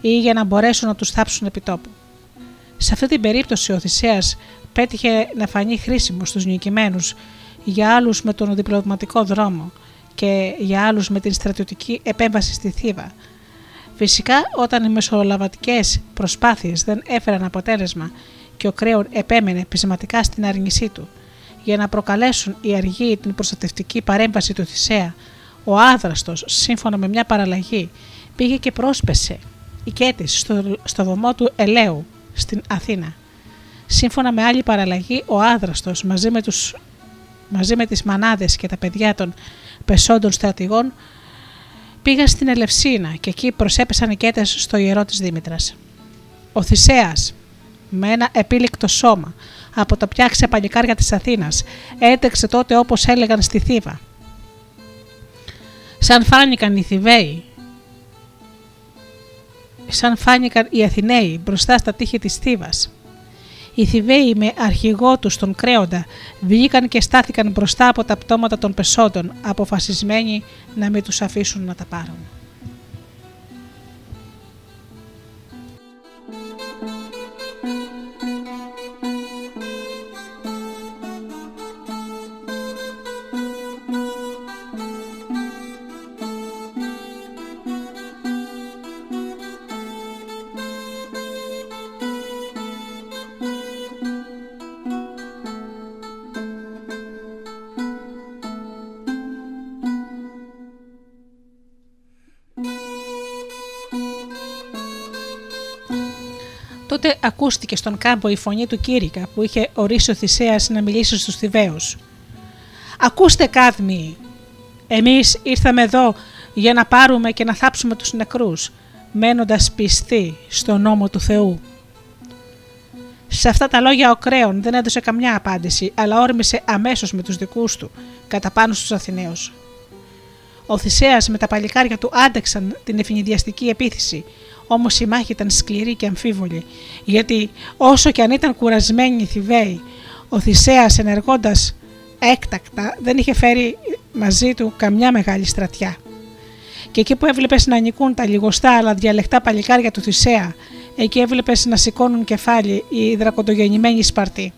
ή για να μπορέσουν να τους θάψουν επιτόπου. Σε αυτή την περίπτωση ο Θησέας πέτυχε να φανεί χρήσιμο στους νικημένους για άλλους με τον διπλωματικό δρόμο και για άλλους με την στρατιωτική επέμβαση στη Θήβα. Φυσικά όταν οι μεσολαβατικές προσπάθειες δεν έφεραν αποτέλεσμα και ο Κρέον επέμενε πεισματικά στην αρνησή του για να προκαλέσουν οι αργοί την προστατευτική παρέμβαση του Θησέα, ο άδραστος σύμφωνα με μια παραλλαγή πήγε και πρόσπεσε οικέτης στο, στο βωμό του Ελαίου στην Αθήνα. Σύμφωνα με άλλη παραλλαγή, ο άδραστος μαζί με, τους, μαζί με τις μανάδες και τα παιδιά των πεσόντων στρατηγών πήγαν στην Ελευσίνα και εκεί προσέπεσαν οικέτες στο ιερό της Δήμητρας. Ο Θησέας, με ένα επίλεκτο σώμα, από τα πιάξια παλικάρια της Αθήνας, έτρεξε τότε όπως έλεγαν στη Θήβα. Σαν φάνηκαν οι Θηβαίοι σαν φάνηκαν οι Αθηναίοι μπροστά στα τείχη της Θήβας. Οι Θηβαίοι με αρχηγό τους τον Κρέοντα βγήκαν και στάθηκαν μπροστά από τα πτώματα των πεσόντων αποφασισμένοι να μην τους αφήσουν να τα πάρουν. Τότε ακούστηκε στον κάμπο η φωνή του Κύρικα που είχε ορίσει ο Θησέας να μιλήσει στους Θηβαίους. «Ακούστε κάδμοι, εμείς ήρθαμε εδώ για να πάρουμε και να θάψουμε τους νεκρούς, μένοντας πιστοί στο νόμο του Θεού». Σε αυτά τα λόγια ο Κρέον δεν έδωσε καμιά απάντηση, αλλά όρμησε αμέσως με τους δικούς του, κατά πάνω στους Αθηναίους. Ο Θησέας με τα παλικάρια του άντεξαν την ευνηδιαστική επίθεση, όμως η μάχη ήταν σκληρή και αμφίβολη, γιατί όσο και αν ήταν κουρασμένοι οι Θηβαίοι, ο Θησέας ενεργώντας έκτακτα δεν είχε φέρει μαζί του καμιά μεγάλη στρατιά. Και εκεί που έβλεπες να νικούν τα λιγοστά αλλά διαλεκτά παλικάρια του Θησέα, εκεί έβλεπες να σηκώνουν κεφάλι οι δρακοντογεννημένοι Σπαρτοί.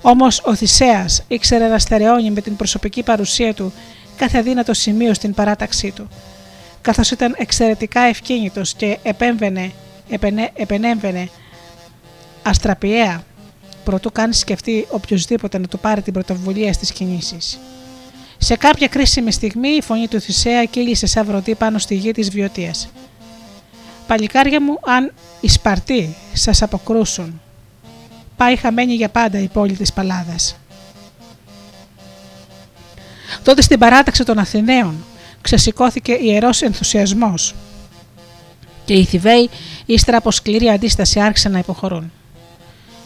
Όμως ο Θησέας ήξερε να στερεώνει με την προσωπική παρουσία του κάθε δύνατο σημείο στην παράταξή του καθώς ήταν εξαιρετικά ευκίνητος και επέμβαινε, επενέ, επενέμβαινε αστραπιαία προτού καν σκεφτεί οποιοδήποτε να του πάρει την πρωτοβουλία στις κινήσεις. Σε κάποια κρίσιμη στιγμή η φωνή του Θησέα κύλησε σαν βροντί πάνω στη γη της βιωτίας. «Παλικάρια μου, αν οι Σπαρτοί σας αποκρούσουν, πάει χαμένη για πάντα η πόλη της Παλάδας». Τότε στην παράταξη των Αθηναίων ξεσηκώθηκε ιερός ενθουσιασμός και οι Θηβαίοι ύστερα από σκληρή αντίσταση άρχισαν να υποχωρούν.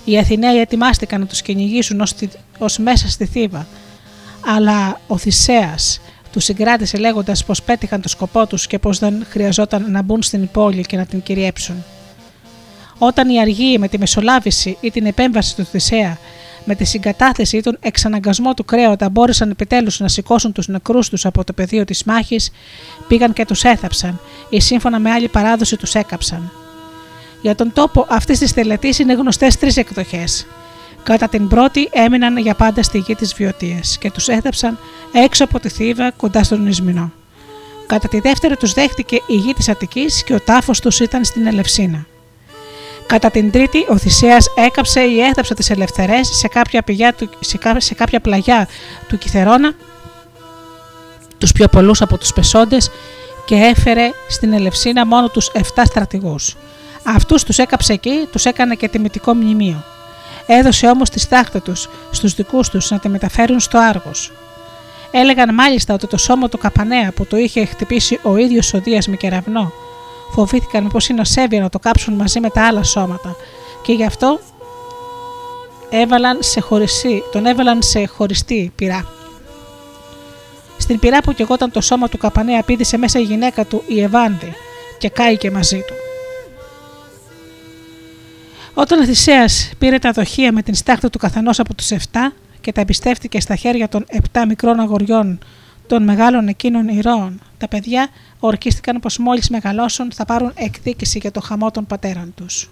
Οι Αθηναίοι ετοιμάστηκαν να τους κυνηγήσουν ως, μέσα στη Θήβα, αλλά ο Θησέας τους συγκράτησε λέγοντας πως πέτυχαν το σκοπό τους και πως δεν χρειαζόταν να μπουν στην πόλη και να την κυριέψουν. Όταν οι αργοί με τη μεσολάβηση ή την επέμβαση του Θησέα με τη συγκατάθεση ή τον εξαναγκασμό του κρέωτα μπόρεσαν επιτέλους να σηκώσουν τους νεκρούς τους από το πεδίο της μάχης, πήγαν και τους έθαψαν ή σύμφωνα με άλλη παράδοση τους έκαψαν. Για τον τόπο αυτής της τελετής είναι γνωστές τρεις εκδοχές. Κατά την πρώτη έμειναν για πάντα στη γη της Βιωτίας και τους έθαψαν έξω από τη Θήβα κοντά στον Ισμηνό. Κατά τη δεύτερη τους δέχτηκε η γη της Αττικής και ο τάφος τους ήταν στην Ελευσίνα. Κατά την Τρίτη, ο Θησέας έκαψε ή έθαψε τις ελευθερές σε κάποια, πηγιά του, σε κάποια πλαγιά του Κιθερώνα, τους πιο πολλούς από τους πεσόντες και έφερε στην Ελευσίνα μόνο τους 7 στρατηγούς. Αυτούς τους έκαψε εκεί, τους έκανε και τιμητικό μνημείο. Έδωσε όμως τη στάχτη τους στους δικούς τους να τη μεταφέρουν στο Άργος. Έλεγαν μάλιστα ότι το σώμα του Καπανέα που το είχε χτυπήσει ο ίδιος ο Δίας με κεραυνό φοβήθηκαν μήπως είναι ασέβεια να το κάψουν μαζί με τα άλλα σώματα και γι' αυτό έβαλαν σε χωριστή, τον έβαλαν σε χωριστή πυρά. Στην πυρά που κεγόταν το σώμα του Καπανέα πήδησε μέσα η γυναίκα του η Ευάνδη και κάηκε μαζί του. Όταν ο Θησέας πήρε τα δοχεία με την στάχτη του καθενός από τους 7 και τα εμπιστεύτηκε στα χέρια των 7 μικρών αγοριών των μεγάλων εκείνων ηρώων, τα παιδιά ορκίστηκαν πως μόλις μεγαλώσουν θα πάρουν εκδίκηση για το χαμό των πατέρων τους.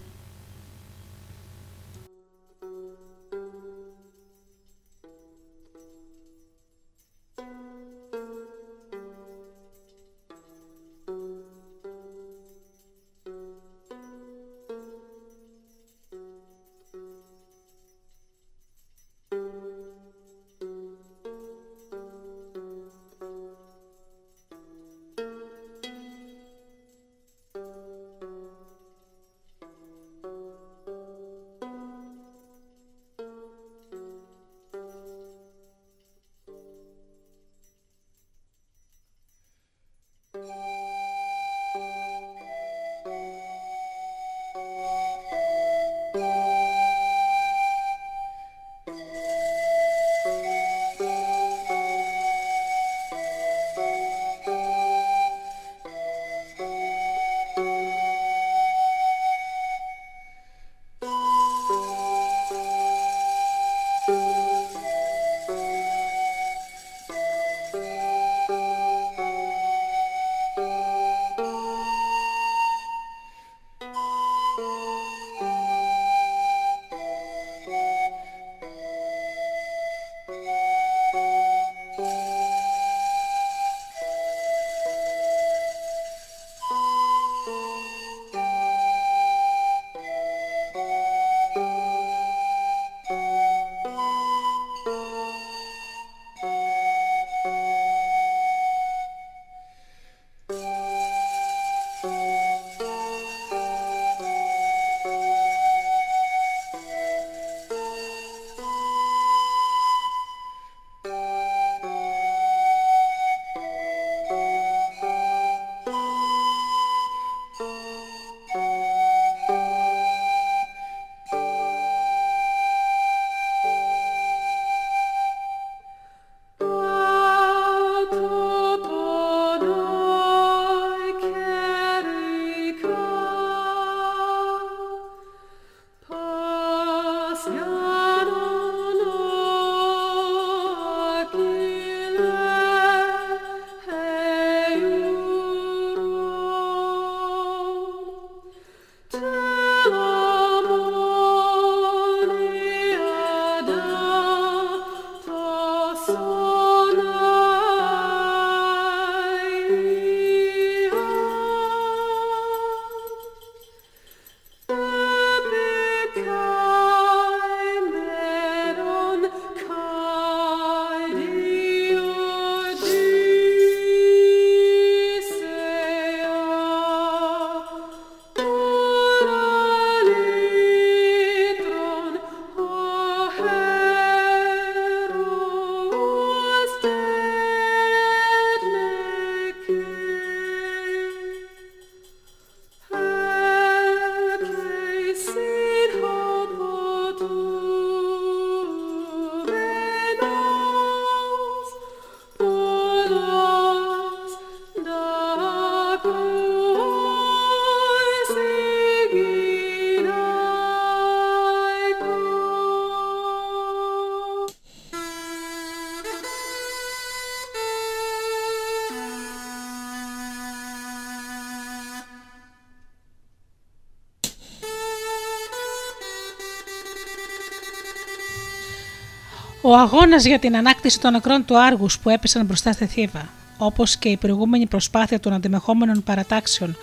αγώνας για την ανάκτηση των νεκρών του Άργους που έπεσαν μπροστά στη Θήβα, όπως και η προηγούμενη προσπάθεια των αντιμεχόμενων παρατάξεων,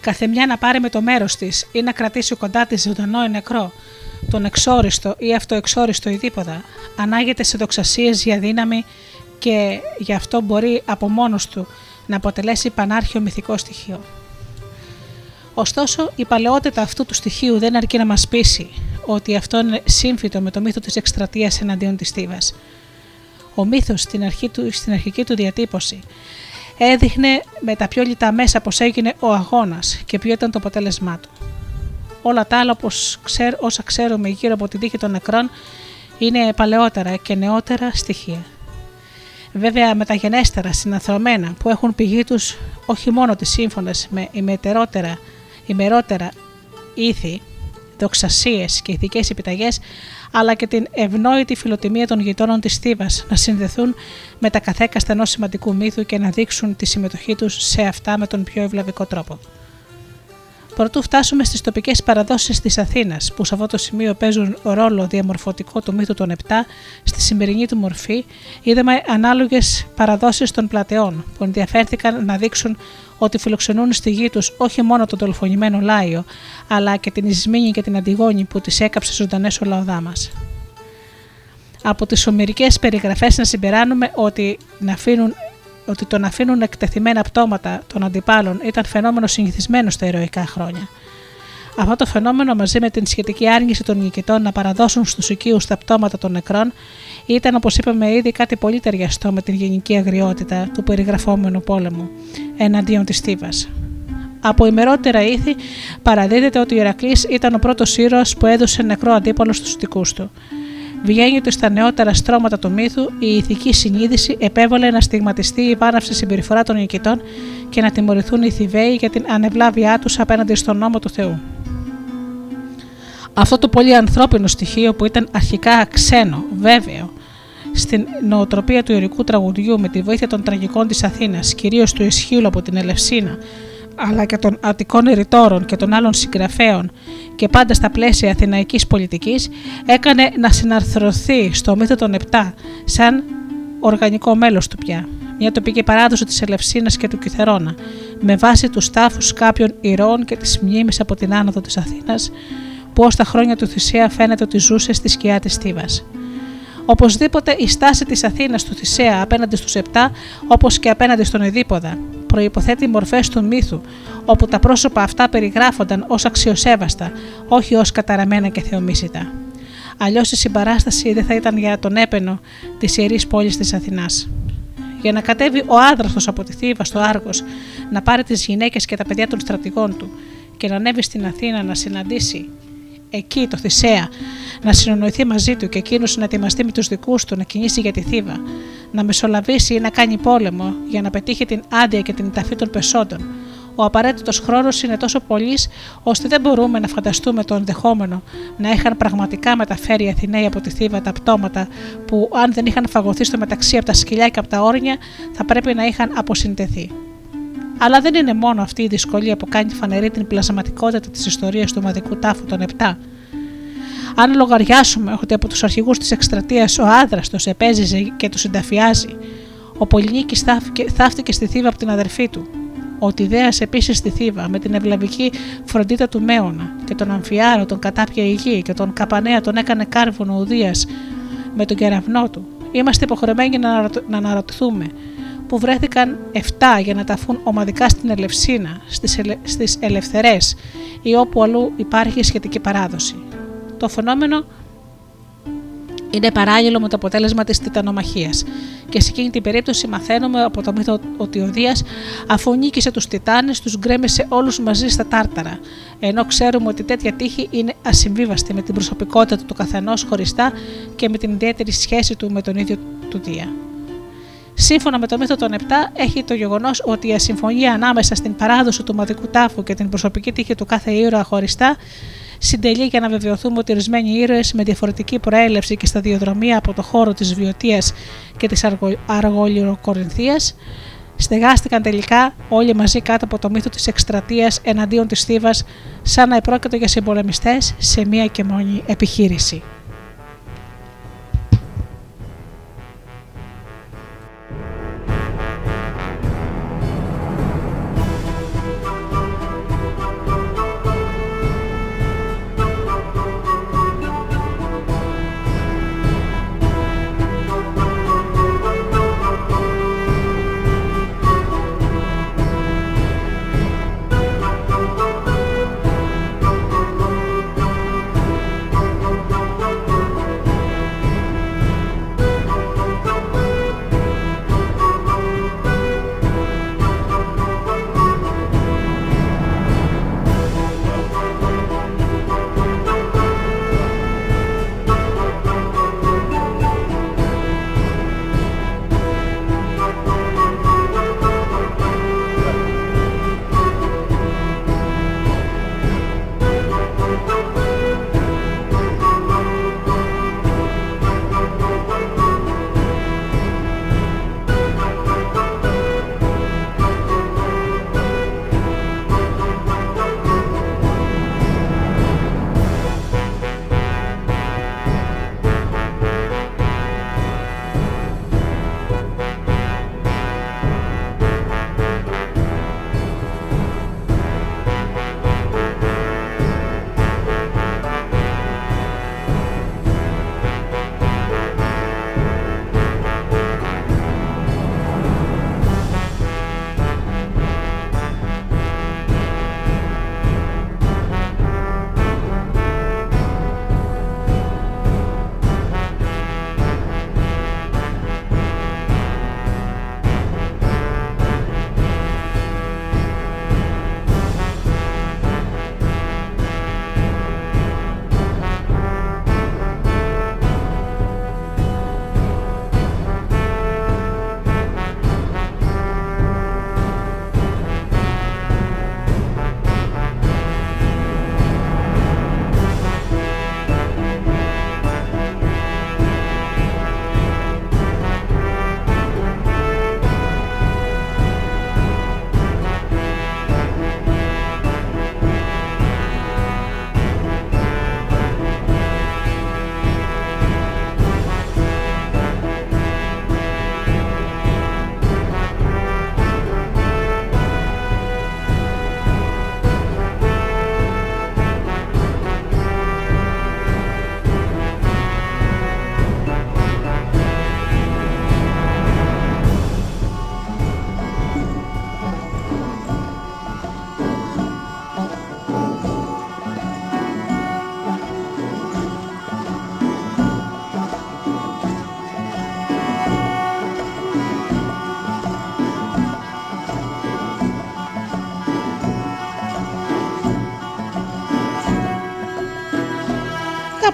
καθεμιά να πάρει με το μέρος της ή να κρατήσει κοντά της ζωντανό ή νεκρό, τον εξόριστο ή αυτοεξόριστο ειδήποδα, ανάγεται σε δοξασίες για δύναμη και γι' αυτό μπορεί από μόνος του να αποτελέσει πανάρχιο μυθικό στοιχείο. Ωστόσο, η παλαιότητα αυτού του στοιχείου δεν αρκεί να μας πείσει ότι αυτό είναι σύμφυτο με το μύθο της εκστρατείας εναντίον της Στίβας. Ο μύθος στην, αρχή του, στην αρχική του διατύπωση έδειχνε με τα πιο λιτά μέσα πως έγινε ο αγώνας και ποιο ήταν το αποτέλεσμά του. Όλα τα άλλα όσα ξέρουμε γύρω από την τύχη των νεκρών είναι παλαιότερα και νεότερα στοιχεία. Βέβαια μεταγενέστερα συναθρωμένα που έχουν πηγή τους όχι μόνο τις σύμφωνες με ημερότερα ήθη Δοξασίες και ηθικές επιταγές, αλλά και την ευνόητη φιλοτιμία των γειτόνων της Θήβας να συνδεθούν με τα καθέκαστα ενός σημαντικού μύθου και να δείξουν τη συμμετοχή τους σε αυτά με τον πιο ευλαβικό τρόπο. Προτού φτάσουμε στις τοπικές παραδόσεις της Αθήνας, που σε αυτό το σημείο παίζουν ρόλο διαμορφωτικό του μύθου των 7, στη σημερινή του μορφή είδαμε ανάλογες παραδόσεις των πλατεών, που ενδιαφέρθηκαν να δείξουν ότι φιλοξενούν στη γη τους όχι μόνο τον τολφονημένο Λάιο, αλλά και την Ισμήνη και την Αντιγόνη που τις έκαψε ζωντανές ο Λαοδάμα. Από τις ομυρικές περιγραφές να συμπεράνουμε ότι, ότι το να αφήνουν εκτεθειμένα πτώματα των αντιπάλων ήταν φαινόμενο συνηθισμένο στα ηρωικά χρόνια. Αυτό το φαινόμενο μαζί με την σχετική άργηση των νικητών να παραδώσουν στους οικείους τα πτώματα των νεκρών ήταν, όπως είπαμε ήδη, κάτι πολύ ταιριαστό με την γενική αγριότητα του περιγραφόμενου πόλεμου εναντίον της Θήβα. Από ημερότερα ήθη παραδίδεται ότι ο Ηρακλής ήταν ο πρώτος ήρωας που έδωσε νεκρό αντίπαλο στους δικούς του. Βγαίνει ότι στα νεότερα στρώματα του μύθου η ηθική συνείδηση επέβαλε να στιγματιστεί η βάναυση συμπεριφορά των νικητών και να τιμωρηθούν οι θηβαίοι για την ανευλάβειά τους απέναντι στον νόμο του Θεού. Αυτό το πολύ ανθρώπινο στοιχείο που ήταν αρχικά ξένο, βέβαιο, στην νοοτροπία του ειρικού τραγουδιού με τη βοήθεια των τραγικών της Αθήνας, κυρίως του Ισχύλου από την Ελευσίνα, αλλά και των Αττικών Ερητόρων και των άλλων συγγραφέων και πάντα στα πλαίσια αθηναϊκής πολιτικής, έκανε να συναρθρωθεί στο μύθο των Επτά σαν οργανικό μέλος του πια. Μια τοπική παράδοση της Ελευσίνας και του Κυθερώνα, με βάση τους τάφους κάποιων ηρώων και τις μνήμες από την άνοδο της Αθήνας, που ω τα χρόνια του Θησέα φαίνεται ότι ζούσε στη σκιά της Θήβας. Οπωσδήποτε η στάση της Αθήνας του Θησέα απέναντι στους Επτά, όπως και απέναντι στον Εδίποδα, προποθέτει μορφές του μύθου, όπου τα πρόσωπα αυτά περιγράφονταν ως αξιοσέβαστα, όχι ως καταραμένα και θεομίσητα. Αλλιώς η συμπαράσταση δεν θα ήταν για τον έπαινο της ιερής πόλης της Αθηνάς. Για να κατέβει ο άδραχο από τη Θήβα στο Άργος, να πάρει τις γυναίκες και τα παιδιά των στρατηγών του και να ανέβει στην Αθήνα να συναντήσει εκεί το Θησέα, να συνονοηθεί μαζί του και εκείνος να ετοιμαστεί με τους δικούς του, να κινήσει για τη Θήβα, να μεσολαβήσει ή να κάνει πόλεμο για να πετύχει την άδεια και την ταφή των πεσόντων. Ο απαραίτητος χρόνος είναι τόσο πολύ, ώστε δεν μπορούμε να φανταστούμε το ενδεχόμενο να είχαν πραγματικά μεταφέρει οι Αθηναίοι από τη Θήβα τα πτώματα που, αν δεν είχαν φαγωθεί στο μεταξύ από τα σκυλιά και από τα όρνια, θα πρέπει να είχαν αποσυντεθεί. Αλλά δεν είναι μόνο αυτή η δυσκολία που κάνει φανερή την πλασματικότητα της ιστορίας του ομαδικού τάφου των 7. Αν λογαριάσουμε ότι από τους αρχηγούς της εκστρατείας ο άδραστο επέζησε και τους συνταφιάζει, ο Πολυνίκης θαύτηκε στη θύβα από την αδερφή του, ο Τιδέα επίσης στη Θήβα με την ευλαβική φροντίδα του Μέωνα και τον Αμφιάρο τον κατάπια υγιή και τον Καπανέα τον έκανε κάρβονο ουδίας με τον κεραυνό του. Είμαστε υποχρεωμένοι να αναρωτηθούμε που βρέθηκαν 7 για να ταφούν ομαδικά στην Ελευσίνα, στις, ελε... στις Ελευθερές ή όπου αλλού υπάρχει σχετική παράδοση. Το φαινόμενο είναι παράλληλο με το αποτέλεσμα της τιτανομαχίας και σε εκείνη την περίπτωση μαθαίνουμε από το μύθο ότι ο Δίας αφού νίκησε τους Τιτάνες τους γκρέμισε όλους μαζί στα τάρταρα ενώ ξέρουμε ότι τέτοια τύχη είναι ασυμβίβαστη με την προσωπικότητα του καθενός χωριστά και με την ιδιαίτερη σχέση του με τον ίδιο του Δία. Σύμφωνα με το μύθο των 7, έχει το γεγονός ότι η ασυμφωνία ανάμεσα στην παράδοση του μαδικού τάφου και την προσωπική τύχη του κάθε ήρωα χωριστά συντελεί για να βεβαιωθούμε ότι ορισμένοι ήρωες με διαφορετική προέλευση και σταδιοδρομία από το χώρο της βιωτεία και της αργο... αργολιοκορινθίας στεγάστηκαν τελικά όλοι μαζί κάτω από το μύθο της εκστρατείας εναντίον της Θήβας, σαν να επρόκειτο για συμπολεμιστές σε μία και μόνη επιχείρηση.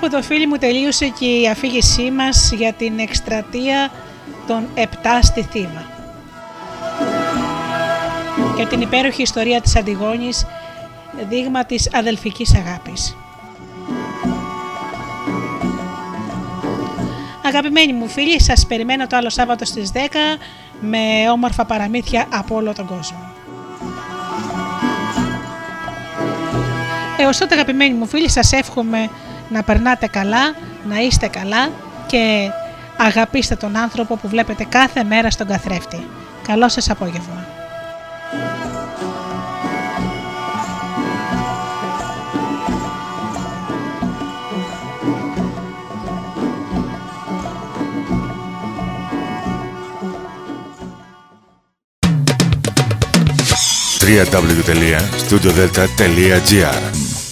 Από το φίλοι μου τελείωσε και η αφήγησή μας για την εκστρατεία των Επτά στη Θήβα. Και την υπέροχη ιστορία της Αντιγόνης, δείγμα της αδελφικής αγάπης. Αγαπημένοι μου φίλοι, σας περιμένω το άλλο Σάββατο στις 10 με όμορφα παραμύθια από όλο τον κόσμο. Έως τότε αγαπημένοι μου φίλοι σας εύχομαι να περνάτε καλά, να είστε καλά και αγαπήστε τον άνθρωπο που βλέπετε κάθε μέρα στον καθρέφτη. Καλό σας απόγευμα. www.studiodelta.gr